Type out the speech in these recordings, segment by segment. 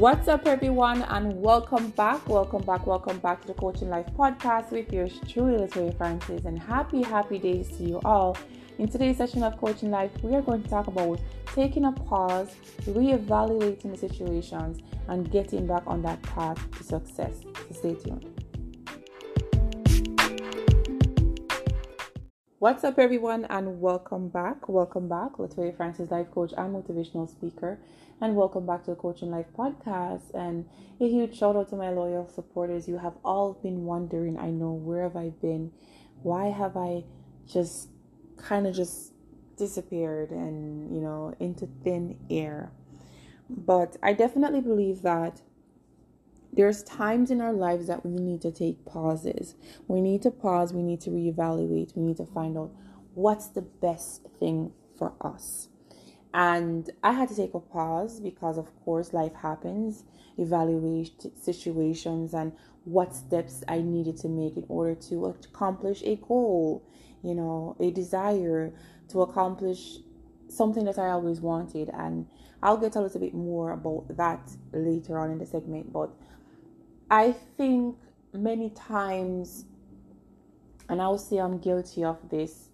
What's up, everyone, and welcome back. Welcome back. Welcome back to the Coaching Life podcast with yours truly, Latoya Francis, and happy, happy days to you all. In today's session of Coaching Life, we are going to talk about taking a pause, reevaluating the situations, and getting back on that path to success. So stay tuned. What's up, everyone, and welcome back. Welcome back, Latoya Francis, life coach and motivational speaker, and welcome back to the Coaching Life podcast. And a huge shout out to my loyal supporters. You have all been wondering, I know, where have I been? Why have I just kind of just disappeared and, you know, into thin air? But I definitely believe that there's times in our lives that we need to take pauses. We need to pause, we need to reevaluate, we need to find out what's the best thing for us. And I had to take a pause because, of course, life happens, evaluate situations, and what steps I needed to make in order to accomplish a goal, you know, a desire to accomplish something that I always wanted. And I'll get a little bit more about that later on in the segment. But I think many times, and I will say I'm guilty of this,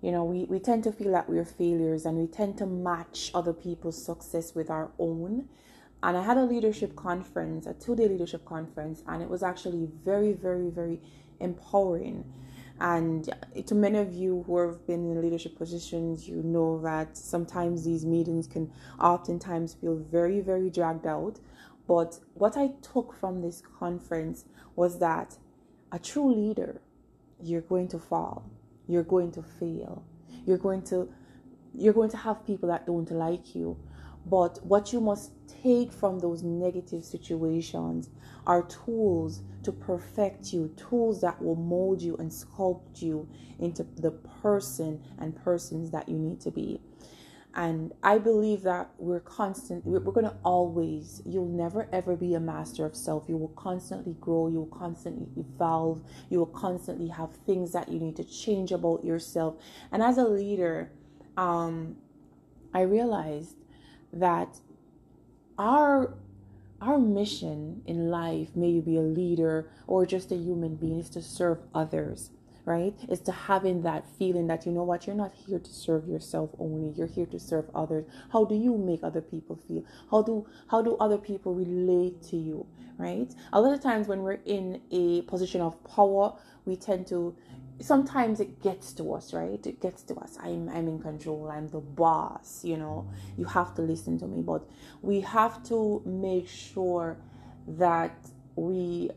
you know, we, we tend to feel that we're failures and we tend to match other people's success with our own. And I had a leadership conference, a two day leadership conference, and it was actually very, very, very empowering. And to many of you who have been in leadership positions, you know that sometimes these meetings can oftentimes feel very, very dragged out. But what I took from this conference was that a true leader, you're going to fall, you're going to fail, you're going to you're going to have people that don't like you. But what you must take from those negative situations are tools to perfect you, tools that will mold you and sculpt you into the person and persons that you need to be. And I believe that we're constant, we're, going to always, you'll never ever be a master of self. You will constantly grow, you will constantly evolve, you will constantly have things that you need to change about yourself. And as a leader, um, I realized that our our mission in life, may you be a leader or just a human being, is to serve others right? Is to having that feeling that you know what, you're not here to serve yourself only. You're here to serve others. How do you make other people feel? How do how do other people relate to you, right? A lot of times when we're in a position of power, we tend to sometimes it gets to us right it gets to us i'm i'm in control i'm the boss you know you have to listen to me but we have to make sure that we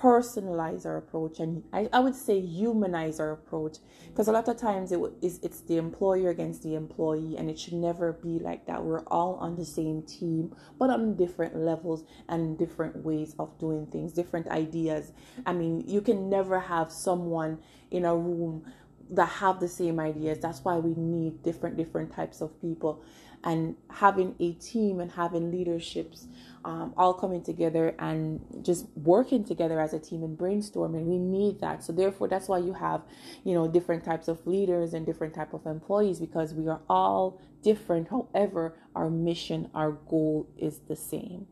personalize our approach and I, I would say humanize our approach. Because a lot of times it is it's the employer against the employee and it should never be like that. We're all on the same team but on different levels and different ways of doing things different ideas. I mean you can never have someone in a room that have the same ideas. That's why we need different different types of people and having a team and having leaderships um, all coming together and just working together as a team and brainstorming we need that. So therefore that's why you have you know different types of leaders and different type of employees because we are all different. However our mission our goal is the same.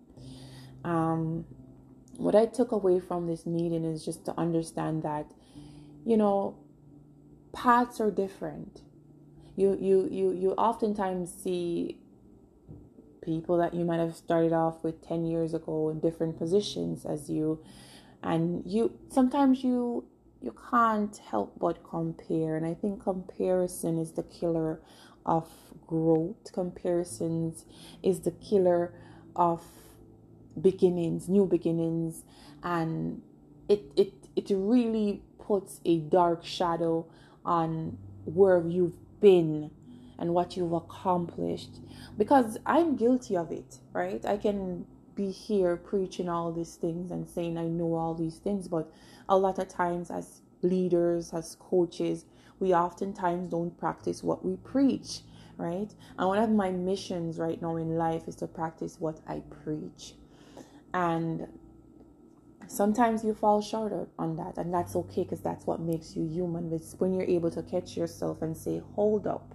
Um, what i took away from this meeting is just to understand that you know paths are different you you you you oftentimes see people that you might have started off with 10 years ago in different positions as you and you sometimes you you can't help but compare and i think comparison is the killer of growth. Comparisons is the killer of beginnings new beginnings and it it it really puts a dark shadow on where you've been and what you've accomplished because I'm guilty of it, right? I can be here preaching all these things and saying I know all these things, but a lot of times as leaders, as coaches, we oftentimes don't practice what we preach, right? And one of my missions right now in life is to practice what I preach. And sometimes you fall short on that, and that's okay because that's what makes you human. It's when you're able to catch yourself and say, Hold up,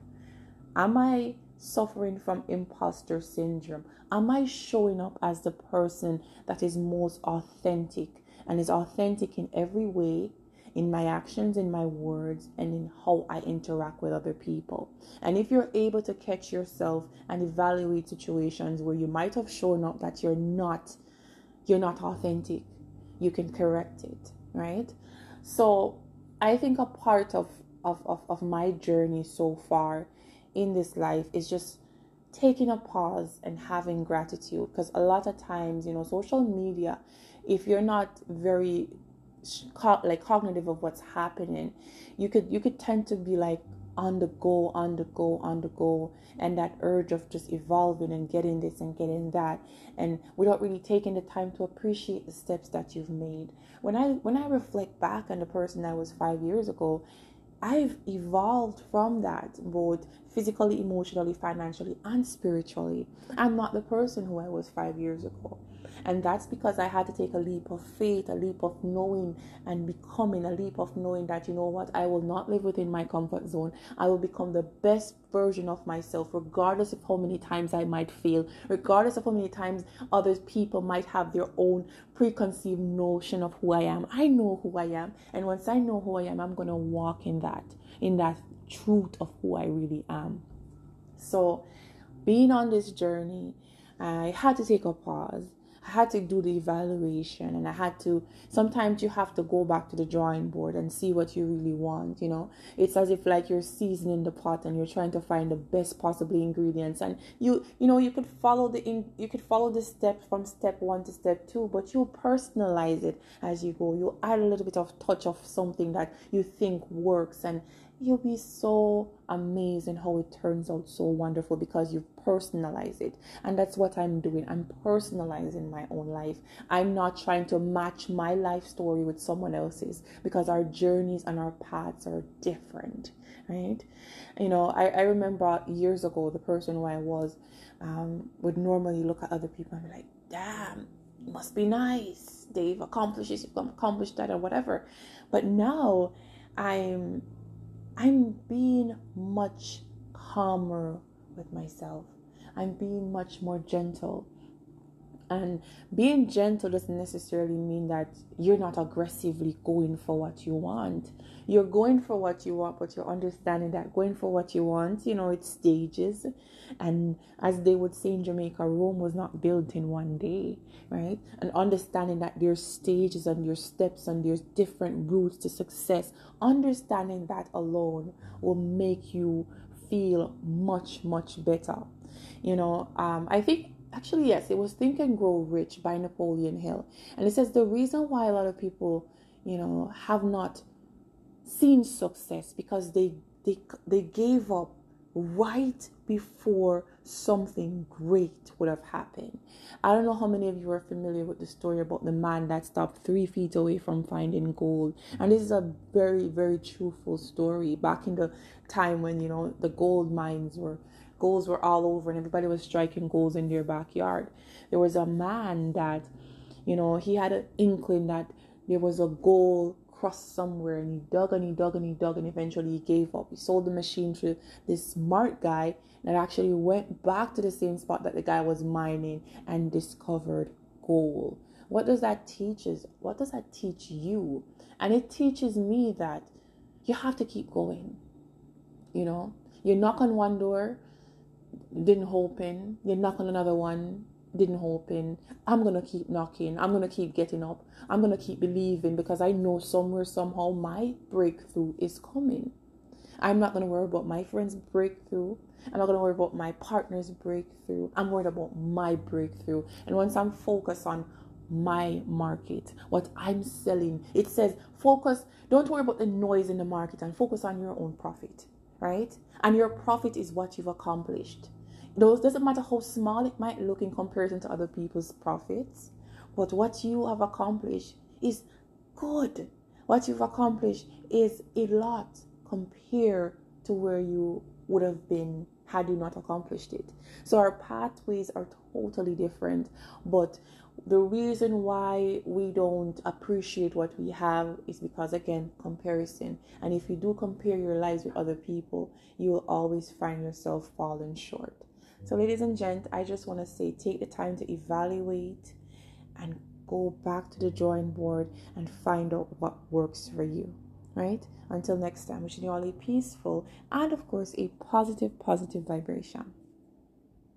am I suffering from imposter syndrome? Am I showing up as the person that is most authentic and is authentic in every way in my actions, in my words, and in how I interact with other people. And if you're able to catch yourself and evaluate situations where you might have shown up that you're not you're not authentic, you can correct it, right? So I think a part of of, of, of my journey so far in this life is just taking a pause and having gratitude because a lot of times you know social media if you're not very like cognitive of what's happening you could you could tend to be like on the go on the go on the go and that urge of just evolving and getting this and getting that and without really taking the time to appreciate the steps that you've made when i when i reflect back on the person i was five years ago I've evolved from that, both physically, emotionally, financially, and spiritually. I'm not the person who I was five years ago. And that's because I had to take a leap of faith, a leap of knowing and becoming, a leap of knowing that, you know what, I will not live within my comfort zone. I will become the best version of myself, regardless of how many times I might fail, regardless of how many times other people might have their own preconceived notion of who I am. I know who I am. And once I know who I am, I'm going to walk in that, in that truth of who I really am. So, being on this journey, I had to take a pause I had to do the evaluation and I had to sometimes you have to go back to the drawing board and see what you really want, you know. It's as if like you're seasoning the pot and you're trying to find the best possible ingredients and you you know you could follow the in you could follow the steps from step 1 to step 2 but you personalize it as you go. You add a little bit of touch of something that you think works and you'll be so amazed in how it turns out so wonderful because you've personalized it. And that's what I'm doing. I'm personalizing my own life. I'm not trying to match my life story with someone else's because our journeys and our paths are different, right? You know, I, I remember years ago, the person who I was um, would normally look at other people and be like, damn, must be nice. They've accomplished this, accomplished that, or whatever. But now I'm I'm being much calmer with myself. I'm being much more gentle. And being gentle doesn't necessarily mean that you're not aggressively going for what you want. You're going for what you want, but you're understanding that going for what you want, you know, it's stages. And as they would say in Jamaica, Rome was not built in one day, right? And understanding that there's stages and there's steps and there's different routes to success. Understanding that alone will make you feel much, much better. You know, um, I think actually yes, it was Think and Grow Rich by Napoleon Hill. And it says the reason why a lot of people, you know, have not seen success because they they they gave up right before something great would have happened. I don't know how many of you are familiar with the story about the man that stopped three feet away from finding gold. And this is a very, very truthful story. Back in the time when, you know, the gold mines were goals were all over and everybody was striking goals in their backyard. There was a man that, you know, he had an inkling that there was a goal crossed somewhere and he dug and he dug and he dug and eventually he gave up. He sold the machine to this smart guy that actually went back to the same spot that the guy was mining and discovered gold. What does that teach us? What does that teach you? And it teaches me that you have to keep going. You know, you knock on one door, didn't open, you knock on another one, didn't open. I'm gonna keep knocking. I'm gonna keep getting up. I'm gonna keep believing because I know somewhere, somehow, my breakthrough is coming. I'm not gonna worry about my friend's breakthrough. I'm not gonna worry about my partner's breakthrough. I'm worried about my breakthrough. And once I'm focused on my market, what I'm selling, it says focus, don't worry about the noise in the market and focus on your own profit, right? And your profit is what you've accomplished. Those doesn't matter how small it might look in comparison to other people's profits, but what you have accomplished is good. What you've accomplished is a lot compared to where you would have been had you not accomplished it. So our pathways are totally different, but the reason why we don't appreciate what we have is because again comparison. And if you do compare your lives with other people you will always find yourself falling short. So ladies and gents i just want to say take the time to evaluate and go back to the drawing board and find out what works for you right? Until next time wishing you all a peaceful and of course a positive positive vibration